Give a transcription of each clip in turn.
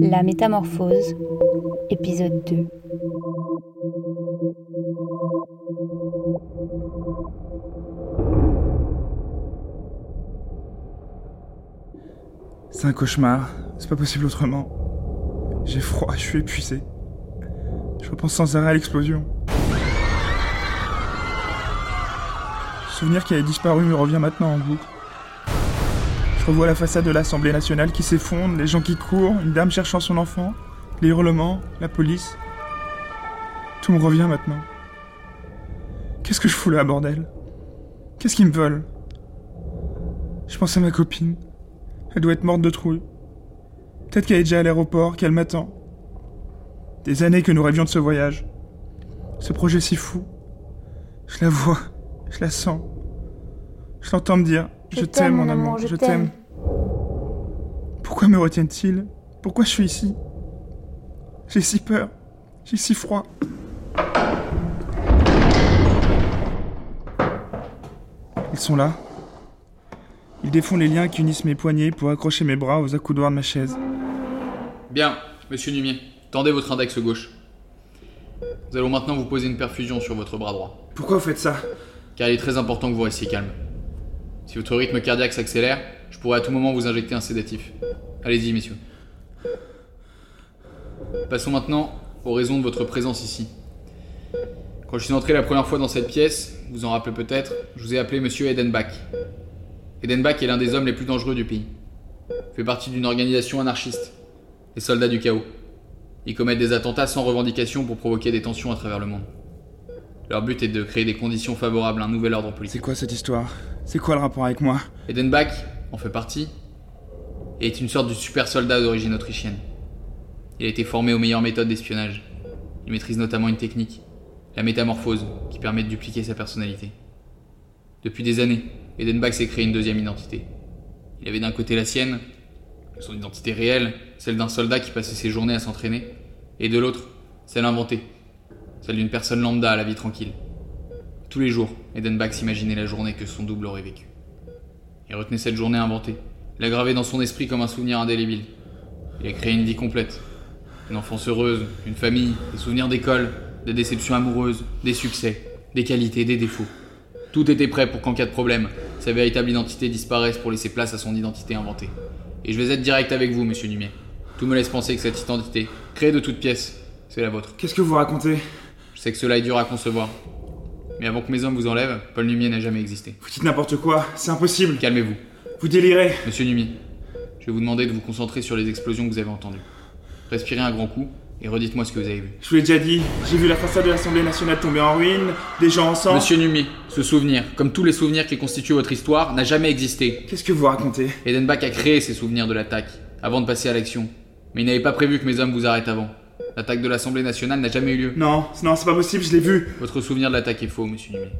La métamorphose, épisode 2. C'est un cauchemar, c'est pas possible autrement. J'ai froid, je suis épuisé. Je repense sans arrêt à l'explosion. Le souvenir qui avait disparu me revient maintenant en boucle. Je revois la façade de l'Assemblée nationale qui s'effondre, les gens qui courent, une dame cherchant son enfant, les hurlements, la police. Tout me revient maintenant. Qu'est-ce que je fous là, bordel? Qu'est-ce qu'ils me veulent Je pense à ma copine. Elle doit être morte de trouille. Peut-être qu'elle est déjà à l'aéroport, qu'elle m'attend. Des années que nous rêvions de ce voyage. Ce projet si fou. Je la vois, je la sens. Je l'entends me dire Je, t'aime, mon amour, je t'aime. Pourquoi me retiennent-ils? Pourquoi je suis ici? J'ai si peur. J'ai si froid. Ils sont là. Ils défont les liens qui unissent mes poignets pour accrocher mes bras aux accoudoirs de ma chaise. Bien, monsieur Numier, tendez votre index gauche. Nous allons maintenant vous poser une perfusion sur votre bras droit, Pourquoi vous faites ça? Car il est très important que vous restiez calme. Si votre rythme cardiaque s'accélère, je pourrais à tout moment vous injecter un sédatif. Allez-y, messieurs. Passons maintenant aux raisons de votre présence ici. Quand je suis entré la première fois dans cette pièce, vous en rappelez peut-être, je vous ai appelé monsieur Edenbach. Edenbach est l'un des hommes les plus dangereux du pays. Il fait partie d'une organisation anarchiste, les soldats du chaos. Ils commettent des attentats sans revendication pour provoquer des tensions à travers le monde. Leur but est de créer des conditions favorables à un nouvel ordre C'est politique. quoi cette histoire? C'est quoi le rapport avec moi? Edenbach en fait partie et est une sorte de super soldat d'origine autrichienne. Il a été formé aux meilleures méthodes d'espionnage. Il maîtrise notamment une technique, la métamorphose, qui permet de dupliquer sa personnalité. Depuis des années, Edenbach s'est créé une deuxième identité. Il avait d'un côté la sienne, son identité réelle, celle d'un soldat qui passait ses journées à s'entraîner, et de l'autre, celle inventée, celle d'une personne lambda à la vie tranquille. Tous les jours, Edenbach s'imaginait la journée que son double aurait vécue. Il retenait cette journée inventée, l'a gravée dans son esprit comme un souvenir indélébile. Il a créé une vie complète. Une enfance heureuse, une famille, des souvenirs d'école, des déceptions amoureuses, des succès, des qualités, des défauts. Tout était prêt pour qu'en cas de problème, sa véritable identité disparaisse pour laisser place à son identité inventée. Et je vais être direct avec vous, monsieur Numier. Tout me laisse penser que cette identité, créée de toutes pièces, c'est la vôtre. Qu'est-ce que vous racontez? Sais que cela est dur à concevoir. Mais avant que mes hommes vous enlèvent, Paul Numier n'a jamais existé. Vous dites n'importe quoi, c'est impossible. Calmez-vous. Vous délirez. Monsieur Numier, je vais vous demander de vous concentrer sur les explosions que vous avez entendues. Respirez un grand coup et redites-moi ce que vous avez vu. Je vous l'ai déjà dit, j'ai vu la façade de l'Assemblée nationale tomber en ruine, des gens en sang. Monsieur Numier, ce souvenir, comme tous les souvenirs qui constituent votre histoire, n'a jamais existé. Qu'est-ce que vous racontez? Edenbach a créé ces souvenirs de l'attaque, avant de passer à l'action. Mais il n'avait pas prévu que mes hommes vous arrêtent avant. L'attaque de l'Assemblée nationale n'a jamais eu lieu. Non, non, c'est pas possible, je l'ai vu. Votre souvenir de l'attaque est faux, monsieur Numier.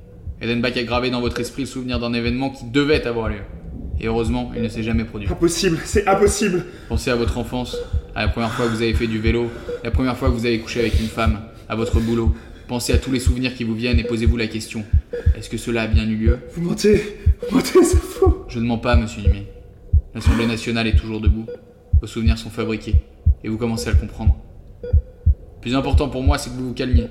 Edenbach a gravé dans votre esprit le souvenir d'un événement qui devait avoir lieu. Et heureusement, il ne s'est jamais produit. Impossible, c'est impossible. Pensez à votre enfance, à la première fois que vous avez fait du vélo, la première fois que vous avez couché avec une femme, à votre boulot. Pensez à tous les souvenirs qui vous viennent et posez-vous la question. Est-ce que cela a bien eu lieu? Vous mentez, vous mentez, c'est faux. Je ne mens pas, monsieur Numier. L'Assemblée nationale est toujours debout. Vos souvenirs sont fabriqués. Et vous commencez à le comprendre. Plus important pour moi, c'est que vous vous calmiez.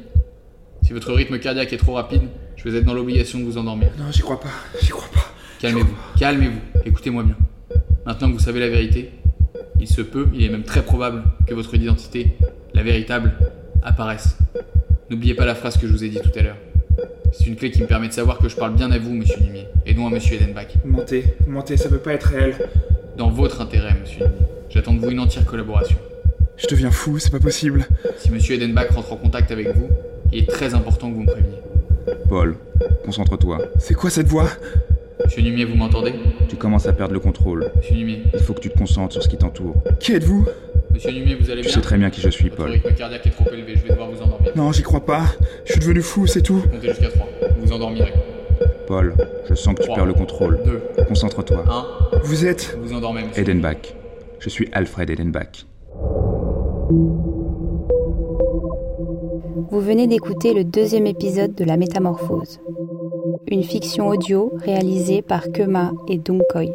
Si votre rythme cardiaque est trop rapide, je vais être dans l'obligation de vous endormir. Non, j'y crois pas, j'y crois pas. Calmez-vous, calmez-vous, écoutez-moi bien. Maintenant que vous savez la vérité, il se peut, il est même très probable que votre identité, la véritable, apparaisse. N'oubliez pas la phrase que je vous ai dit tout à l'heure. C'est une clé qui me permet de savoir que je parle bien à vous, monsieur Numier, et non à monsieur Edenbach. Vous mentez, vous mentez, ça peut pas être réel. Dans votre intérêt, monsieur Numier. J'attends de vous une entière collaboration. Je deviens fou, c'est pas possible. Si monsieur Edenbach rentre en contact avec vous, il est très important que vous me préveniez. Paul, concentre-toi. C'est quoi cette voix? Monsieur Numier, vous m'entendez? Tu commences à perdre le contrôle. Monsieur Numier. Il faut que tu te concentres sur ce qui t'entoure. Qui êtes-vous? Monsieur Numier, vous allez Tu bien? sais très bien qui je suis, Votre Paul. rythme cardiaque est trop élevé, je vais devoir vous endormir. Non, j'y crois pas. Je suis devenu fou, c'est tout. Comptez jusqu'à 3. Vous vous endormirez. Paul, je sens que tu perds le contrôle. 2, Concentre-toi. 1. Vous êtes. Vous vous endormez, monsieur. Edenbach. Je suis Alfred Edenbach. Vous venez d'écouter le deuxième épisode de La Métamorphose, une fiction audio réalisée par Kema et Dunkoy.